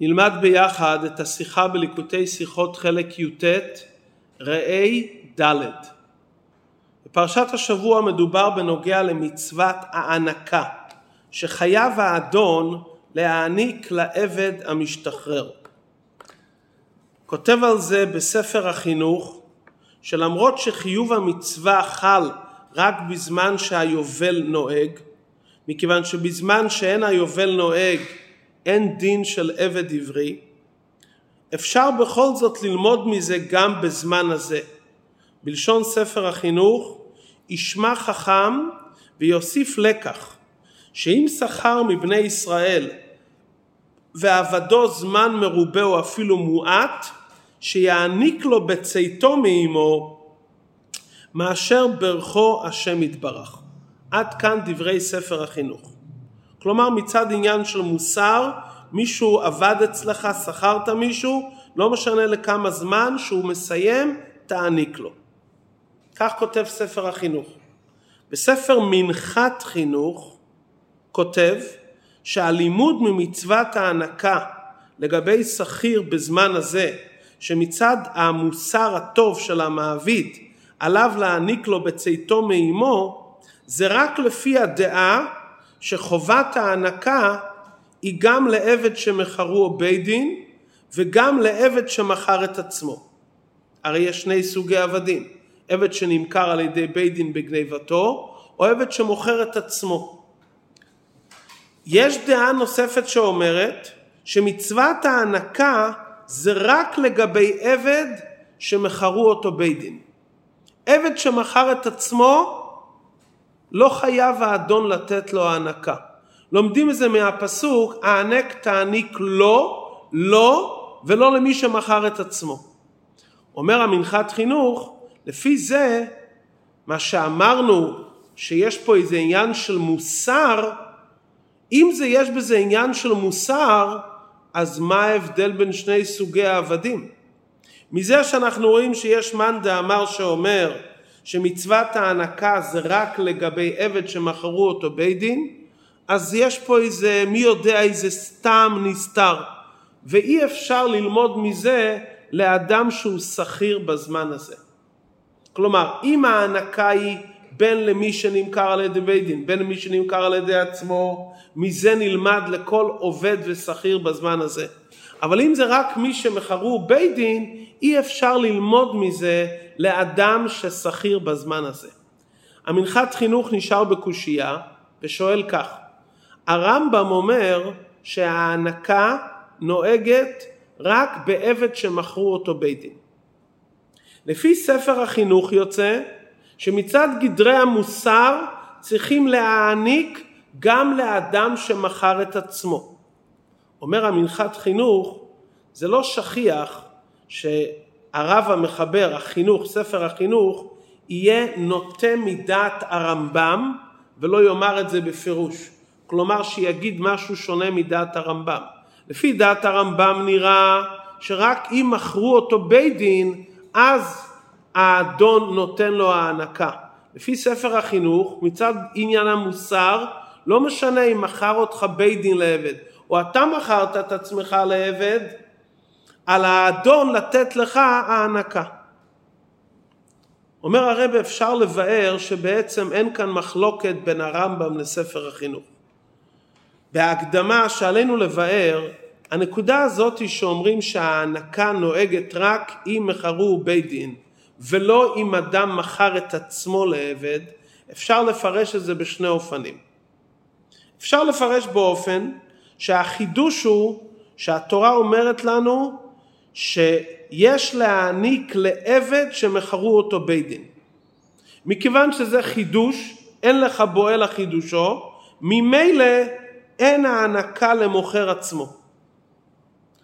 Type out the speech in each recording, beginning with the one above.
נלמד ביחד את השיחה בליקוטי שיחות חלק י"ט ראי ד'. בפרשת השבוע מדובר בנוגע למצוות הענקה שחייב האדון להעניק לעבד המשתחרר. כותב על זה בספר החינוך שלמרות שחיוב המצווה חל רק בזמן שהיובל נוהג, מכיוון שבזמן שאין היובל נוהג אין דין של עבד עברי, אפשר בכל זאת ללמוד מזה גם בזמן הזה. בלשון ספר החינוך, ישמע חכם ויוסיף לקח, שאם שכר מבני ישראל ועבדו זמן מרובה או אפילו מועט, שיעניק לו בצאתו מאמו מאשר ברכו השם יתברך. עד כאן דברי ספר החינוך. כלומר מצד עניין של מוסר, מישהו עבד אצלך, שכרת מישהו, לא משנה לכמה זמן, שהוא מסיים, תעניק לו. כך כותב ספר החינוך. בספר מנחת חינוך כותב שהלימוד ממצוות ההענקה לגבי שכיר בזמן הזה, שמצד המוסר הטוב של המעביד עליו להעניק לו בצאתו מאמו, זה רק לפי הדעה שחובת ההענקה היא גם לעבד שמכרו בית דין וגם לעבד שמכר את עצמו. הרי יש שני סוגי עבדים, עבד שנמכר על ידי בית דין בגניבתו או עבד שמוכר את עצמו. יש דעה נוספת שאומרת שמצוות ההענקה זה רק לגבי עבד שמכרו אותו בית דין. עבד שמכר את עצמו לא חייב האדון לתת לו הענקה. לומדים את זה מהפסוק, הענק תעניק לו, לו ולא למי שמכר את עצמו. אומר המנחת חינוך, לפי זה, מה שאמרנו שיש פה איזה עניין של מוסר, אם זה יש בזה עניין של מוסר, אז מה ההבדל בין שני סוגי העבדים? מזה שאנחנו רואים שיש מאן דאמר שאומר שמצוות ההענקה זה רק לגבי עבד שמכרו אותו בית דין, אז יש פה איזה, מי יודע, איזה סתם נסתר. ואי אפשר ללמוד מזה לאדם שהוא שכיר בזמן הזה. כלומר, אם ההענקה היא בין למי שנמכר על ידי בית דין, בין למי שנמכר על ידי עצמו, מזה נלמד לכל עובד ושכיר בזמן הזה. אבל אם זה רק מי שמכרו בית דין, אי אפשר ללמוד מזה לאדם ששכיר בזמן הזה. המנחת חינוך נשאר בקושייה ושואל כך, הרמב"ם אומר שההענקה נוהגת רק בעבד שמכרו אותו בית דין. לפי ספר החינוך יוצא שמצד גדרי המוסר צריכים להעניק גם לאדם שמכר את עצמו. אומר המנחת חינוך, זה לא שכיח שהרב המחבר, החינוך, ספר החינוך, יהיה נוטה מדעת הרמב"ם ולא יאמר את זה בפירוש. כלומר שיגיד משהו שונה מדעת הרמב"ם. לפי דעת הרמב"ם נראה שרק אם מכרו אותו בית דין, אז האדון נותן לו הענקה. לפי ספר החינוך, מצד עניין המוסר, לא משנה אם מכר אותך בית דין לעבד, או אתה מכרת את עצמך לעבד, על האדון לתת לך הענקה. אומר הרב אפשר לבאר שבעצם אין כאן מחלוקת בין הרמב"ם לספר החינוך. בהקדמה שעלינו לבאר, הנקודה הזאת היא שאומרים שההענקה נוהגת רק אם מכרו בית דין ולא אם אדם מכר את עצמו לעבד, אפשר לפרש את זה בשני אופנים. אפשר לפרש באופן שהחידוש הוא שהתורה אומרת לנו שיש להעניק לעבד שמכרו אותו בית דין. מכיוון שזה חידוש, אין לך בו אלא חידושו, ממילא אין הענקה למוכר עצמו.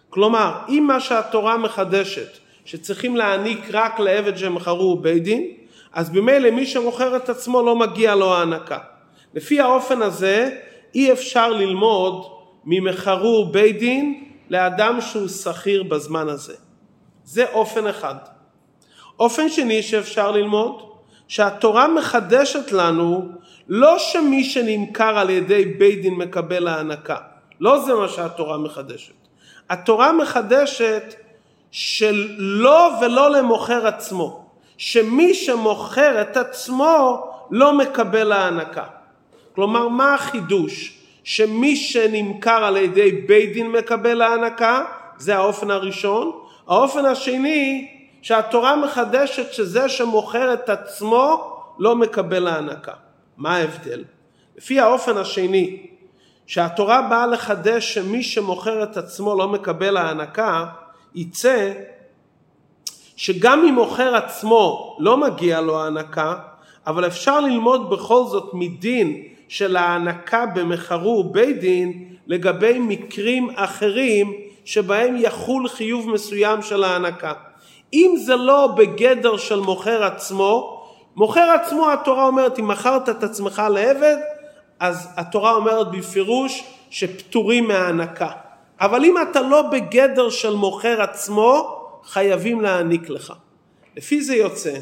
כלומר, אם מה שהתורה מחדשת, שצריכים להעניק רק לעבד שמכרו בית דין, אז ממילא מי שמוכר את עצמו לא מגיע לו הענקה. לפי האופן הזה אי אפשר ללמוד ממכרו בית דין לאדם שהוא שכיר בזמן הזה. זה אופן אחד. אופן שני שאפשר ללמוד, שהתורה מחדשת לנו לא שמי שנמכר על ידי בית דין מקבל הענקה. לא זה מה שהתורה מחדשת. התורה מחדשת של לא ולא למוכר עצמו, שמי שמוכר את עצמו לא מקבל הענקה. כלומר, מה החידוש? שמי שנמכר על ידי בית דין מקבל הענקה, זה האופן הראשון. האופן השני, שהתורה מחדשת שזה שמוכר את עצמו לא מקבל הענקה. מה ההבדל? לפי האופן השני, שהתורה באה לחדש שמי שמוכר את עצמו לא מקבל הענקה, יצא שגם אם מוכר עצמו לא מגיע לו הענקה, אבל אפשר ללמוד בכל זאת מדין של ההענקה במחרו ובית דין לגבי מקרים אחרים שבהם יחול חיוב מסוים של ההענקה. אם זה לא בגדר של מוכר עצמו, מוכר עצמו התורה אומרת אם מכרת את עצמך לעבד אז התורה אומרת בפירוש שפטורים מההענקה. אבל אם אתה לא בגדר של מוכר עצמו, חייבים להעניק לך. לפי זה יוצא,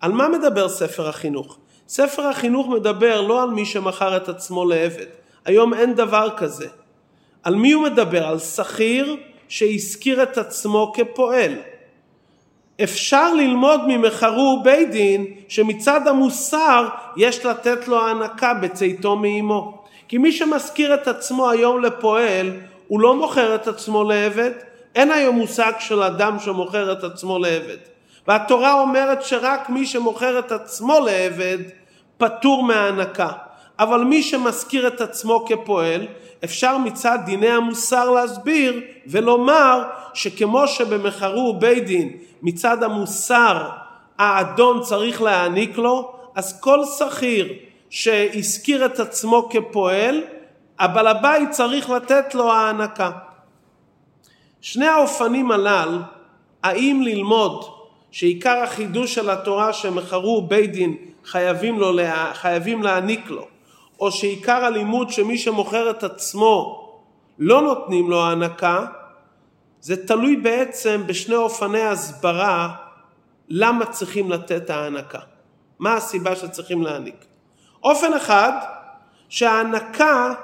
על מה מדבר ספר החינוך? ספר החינוך מדבר לא על מי שמכר את עצמו לעבד. היום אין דבר כזה. על מי הוא מדבר? על שכיר שהזכיר את עצמו כפועל. אפשר ללמוד ממחרו בית דין שמצד המוסר יש לתת לו הענקה בצאתו מאימו. כי מי שמזכיר את עצמו היום לפועל הוא לא מוכר את עצמו לעבד, אין היום מושג של אדם שמוכר את עצמו לעבד. והתורה אומרת שרק מי שמוכר את עצמו לעבד פטור מהענקה. אבל מי שמזכיר את עצמו כפועל, אפשר מצד דיני המוסר להסביר ולומר שכמו שבמחרו בית דין מצד המוסר האדון צריך להעניק לו, אז כל שכיר שהזכיר את עצמו כפועל, הבעל הבית צריך לתת לו הענקה. שני האופנים הלל, האם ללמוד שעיקר החידוש של התורה שמכרו בית דין חייבים, לו, חייבים להעניק לו, או שעיקר הלימוד שמי שמוכר את עצמו לא נותנים לו הענקה, זה תלוי בעצם בשני אופני הסברה למה צריכים לתת הענקה. מה הסיבה שצריכים להעניק? אופן אחד, שההענקה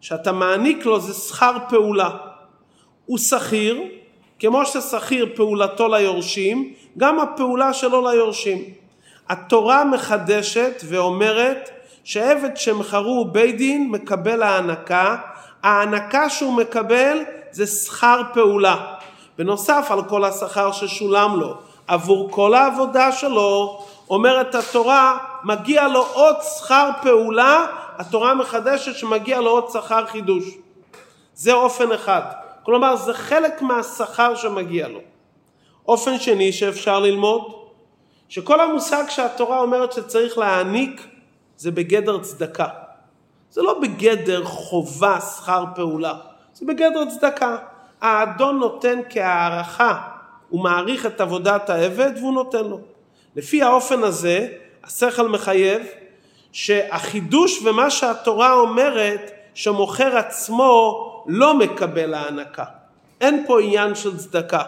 שאתה מעניק לו זה שכר פעולה. הוא שכיר, כמו ששכיר פעולתו ליורשים, גם הפעולה שלו ליורשים. התורה מחדשת ואומרת שעבד שמכרו בית דין מקבל הענקה, ההענקה שהוא מקבל זה שכר פעולה. בנוסף על כל השכר ששולם לו עבור כל העבודה שלו, אומרת התורה, מגיע לו עוד שכר פעולה, התורה מחדשת שמגיע לו עוד שכר חידוש. זה אופן אחד. כלומר, זה חלק מהשכר שמגיע לו. אופן שני שאפשר ללמוד, שכל המושג שהתורה אומרת שצריך להעניק, זה בגדר צדקה. זה לא בגדר חובה שכר פעולה, זה בגדר צדקה. האדון נותן כהערכה, הוא מעריך את עבודת העבד והוא נותן לו. לפי האופן הזה, השכל מחייב שהחידוש ומה שהתורה אומרת, שמוכר עצמו לא מקבל הענקה. אין פה עניין של צדקה.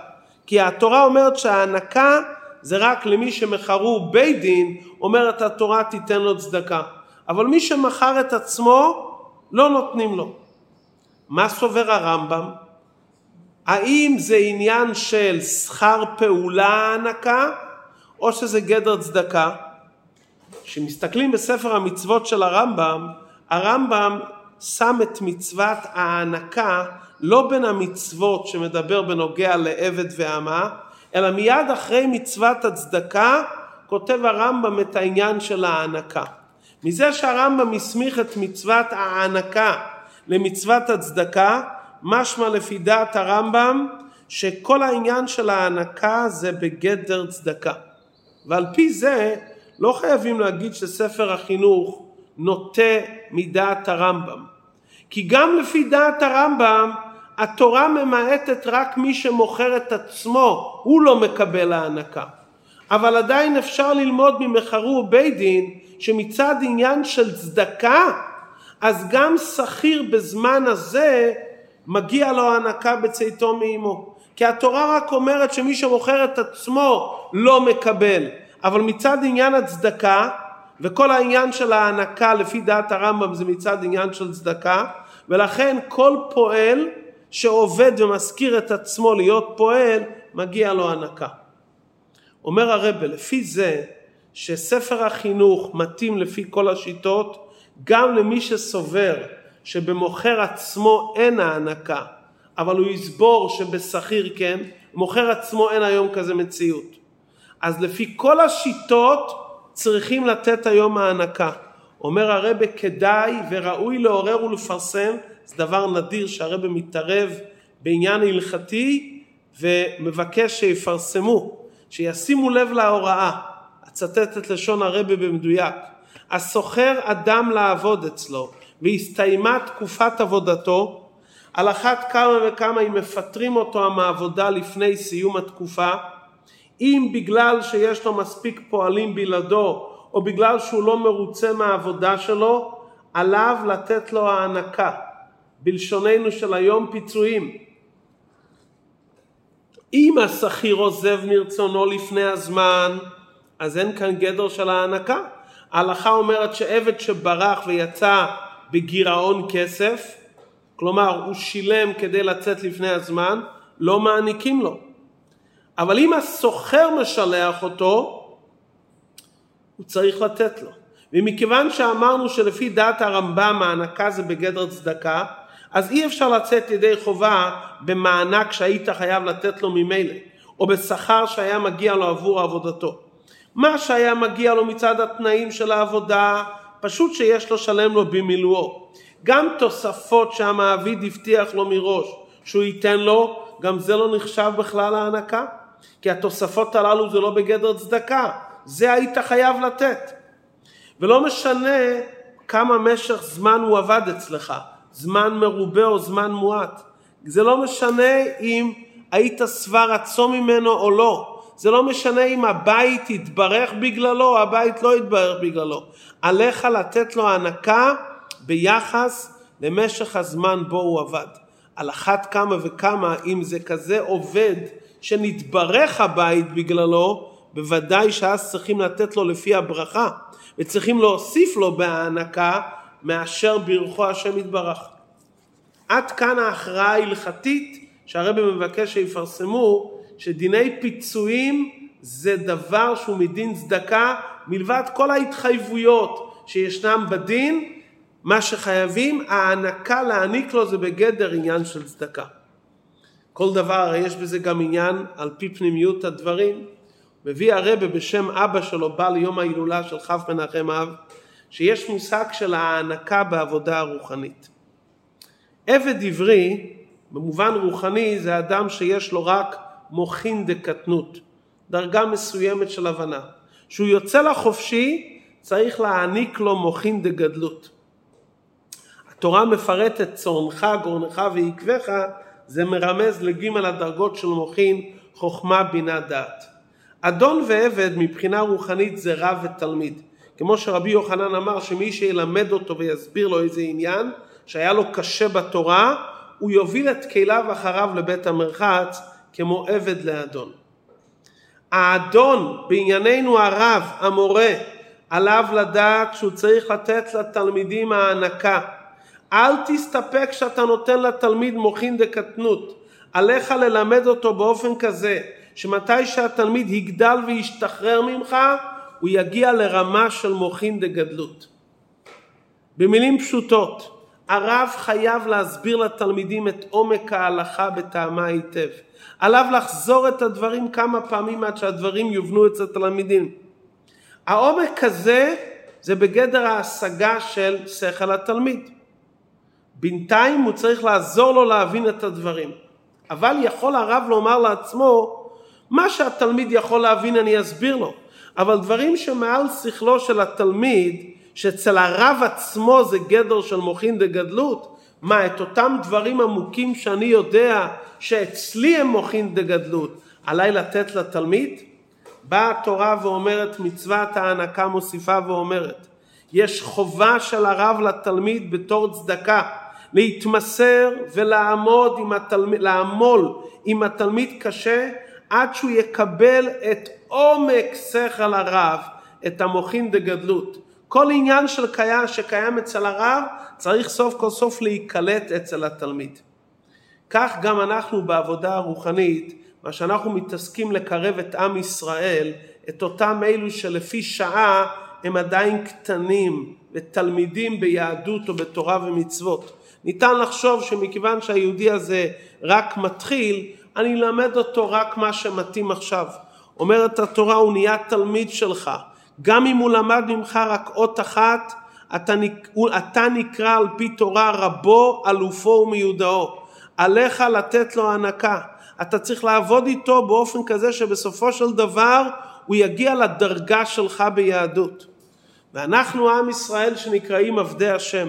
כי התורה אומרת שההענקה זה רק למי שמכרו בית דין, אומרת התורה תיתן לו צדקה. אבל מי שמכר את עצמו, לא נותנים לו. מה סובר הרמב"ם? האם זה עניין של שכר פעולה הענקה, או שזה גדר צדקה? כשמסתכלים בספר המצוות של הרמב"ם, הרמב"ם שם את מצוות ההענקה לא בין המצוות שמדבר בנוגע לעבד ואמה, אלא מיד אחרי מצוות הצדקה כותב הרמב"ם את העניין של ההענקה. מזה שהרמב"ם הסמיך את מצוות ההענקה למצוות הצדקה, משמע לפי דעת הרמב"ם שכל העניין של ההענקה זה בגדר צדקה. ועל פי זה לא חייבים להגיד שספר החינוך נוטה מדעת הרמב"ם. כי גם לפי דעת הרמב"ם התורה ממעטת רק מי שמוכר את עצמו, הוא לא מקבל הענקה. אבל עדיין אפשר ללמוד ממחרו בית דין שמצד עניין של צדקה אז גם שכיר בזמן הזה מגיע לו הענקה בצאתו מאימו. כי התורה רק אומרת שמי שמוכר את עצמו לא מקבל. אבל מצד עניין הצדקה, וכל העניין של ההענקה לפי דעת הרמב"ם זה מצד עניין של צדקה, ולכן כל פועל שעובד ומזכיר את עצמו להיות פועל, מגיע לו הנקה. אומר הרבה, לפי זה שספר החינוך מתאים לפי כל השיטות, גם למי שסובר שבמוכר עצמו אין הענקה, אבל הוא יסבור שבשכיר כן, מוכר עצמו אין היום כזה מציאות. אז לפי כל השיטות צריכים לתת היום הענקה. אומר הרבה כדאי וראוי לעורר ולפרסם, זה דבר נדיר שהרבה מתערב בעניין הלכתי ומבקש שיפרסמו, שישימו לב להוראה. אצטט את לשון הרבה במדויק. הסוחר אדם לעבוד אצלו והסתיימה תקופת עבודתו, על אחת כמה וכמה אם מפטרים אותו מהעבודה לפני סיום התקופה, אם בגלל שיש לו מספיק פועלים בלעדו או בגלל שהוא לא מרוצה מהעבודה שלו, עליו לתת לו הענקה. בלשוננו של היום פיצויים. אם השכיר עוזב מרצונו לפני הזמן, אז אין כאן גדר של הענקה. ההלכה אומרת שעבד שברח ויצא בגירעון כסף, כלומר הוא שילם כדי לצאת לפני הזמן, לא מעניקים לו. אבל אם הסוחר משלח אותו, הוא צריך לתת לו. ומכיוון שאמרנו שלפי דעת הרמב"ם הענקה זה בגדר צדקה, אז אי אפשר לצאת ידי חובה במענק שהיית חייב לתת לו ממילא, או בשכר שהיה מגיע לו עבור עבודתו. מה שהיה מגיע לו מצד התנאים של העבודה, פשוט שיש לו שלם לו במילואו. גם תוספות שהמעביד הבטיח לו מראש שהוא ייתן לו, גם זה לא נחשב בכלל הענקה. כי התוספות הללו זה לא בגדר צדקה, זה היית חייב לתת. ולא משנה כמה משך זמן הוא עבד אצלך, זמן מרובה או זמן מועט. זה לא משנה אם היית שבע רצון ממנו או לא. זה לא משנה אם הבית יתברך בגללו או הבית לא יתברך בגללו. עליך לתת לו הנקה ביחס למשך הזמן בו הוא עבד. על אחת כמה וכמה אם זה כזה עובד שנתברך הבית בגללו, בוודאי שאז צריכים לתת לו לפי הברכה וצריכים להוסיף לו בהענקה מאשר ברכו השם יתברך. עד כאן ההכרעה ההלכתית שהרבא מבקש שיפרסמו שדיני פיצויים זה דבר שהוא מדין צדקה מלבד כל ההתחייבויות שישנם בדין מה שחייבים ההענקה להעניק לו זה בגדר עניין של צדקה. כל דבר יש בזה גם עניין על פי פנימיות הדברים. מביא הרבה בשם אבא שלו בא ליום ההילולה של כ' מנחם אב שיש מושג של הענקה בעבודה הרוחנית. עבד עברי במובן רוחני זה אדם שיש לו רק מוחין דקטנות, דרגה מסוימת של הבנה. כשהוא יוצא לחופשי צריך להעניק לו מוחין דגדלות. התורה מפרטת צורנך, גורנך ועקבך, זה מרמז לגימל הדרגות של מוחין, חוכמה, בינה, דעת. אדון ועבד מבחינה רוחנית זה רב ותלמיד. כמו שרבי יוחנן אמר שמי שילמד אותו ויסביר לו איזה עניין שהיה לו קשה בתורה, הוא יוביל את כליו אחריו לבית המרחץ כמו עבד לאדון. האדון בענייננו הרב, המורה, עליו לדעת שהוא צריך לתת לתלמידים הענקה. אל תסתפק שאתה נותן לתלמיד מוחין דקטנות. עליך ללמד אותו באופן כזה שמתי שהתלמיד יגדל וישתחרר ממך, הוא יגיע לרמה של מוחין דגדלות. במילים פשוטות, הרב חייב להסביר לתלמידים את עומק ההלכה בטעמה היטב. עליו לחזור את הדברים כמה פעמים עד שהדברים יובנו אצל התלמידים. העומק הזה זה בגדר ההשגה של שכל התלמיד. בינתיים הוא צריך לעזור לו להבין את הדברים. אבל יכול הרב לומר לעצמו, מה שהתלמיד יכול להבין אני אסביר לו. אבל דברים שמעל שכלו של התלמיד, שאצל הרב עצמו זה גדר של מוחין דגדלות, מה, את אותם דברים עמוקים שאני יודע שאצלי הם מוחין דגדלות, עליי לתת לתלמיד? באה התורה ואומרת, מצוות ההנקה מוסיפה ואומרת, יש חובה של הרב לתלמיד בתור צדקה, להתמסר ולעמוד עם התלמיד, לעמול עם התלמיד קשה עד שהוא יקבל את עומק שכל הרב, את המוחין דגדלות. כל עניין של קיים, שקיים אצל הרב צריך סוף כל סוף להיקלט אצל התלמיד. כך גם אנחנו בעבודה הרוחנית, מה שאנחנו מתעסקים לקרב את עם ישראל, את אותם אלו שלפי שעה הם עדיין קטנים ותלמידים ביהדות או בתורה ומצוות. ניתן לחשוב שמכיוון שהיהודי הזה רק מתחיל, אני אלמד אותו רק מה שמתאים עכשיו. אומרת התורה, הוא נהיה תלמיד שלך. גם אם הוא למד ממך רק אות אחת, אתה, אתה נקרא על פי תורה רבו, אלופו ומיודעו. עליך לתת לו הנקה. אתה צריך לעבוד איתו באופן כזה שבסופו של דבר הוא יגיע לדרגה שלך ביהדות. ואנחנו עם ישראל שנקראים עבדי השם,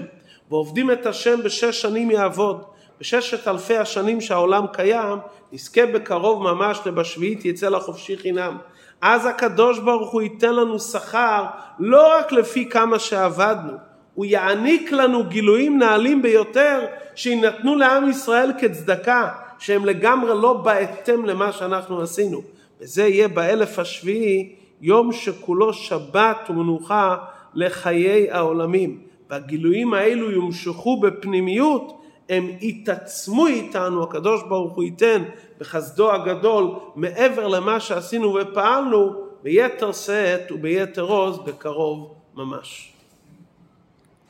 ועובדים את השם בשש שנים יעבוד. בששת אלפי השנים שהעולם קיים, נזכה בקרוב ממש לבשביעית יצא לחופשי חינם. אז הקדוש ברוך הוא ייתן לנו שכר לא רק לפי כמה שעבדנו, הוא יעניק לנו גילויים נעלים ביותר שיינתנו לעם ישראל כצדקה, שהם לגמרי לא בהתאם למה שאנחנו עשינו. וזה יהיה באלף השביעי, יום שכולו שבת ומנוחה לחיי העולמים. והגילויים האלו יומשכו בפנימיות, הם יתעצמו איתנו, הקדוש ברוך הוא ייתן בחסדו הגדול מעבר למה שעשינו ופעלנו ביתר שאת וביתר עוז בקרוב ממש.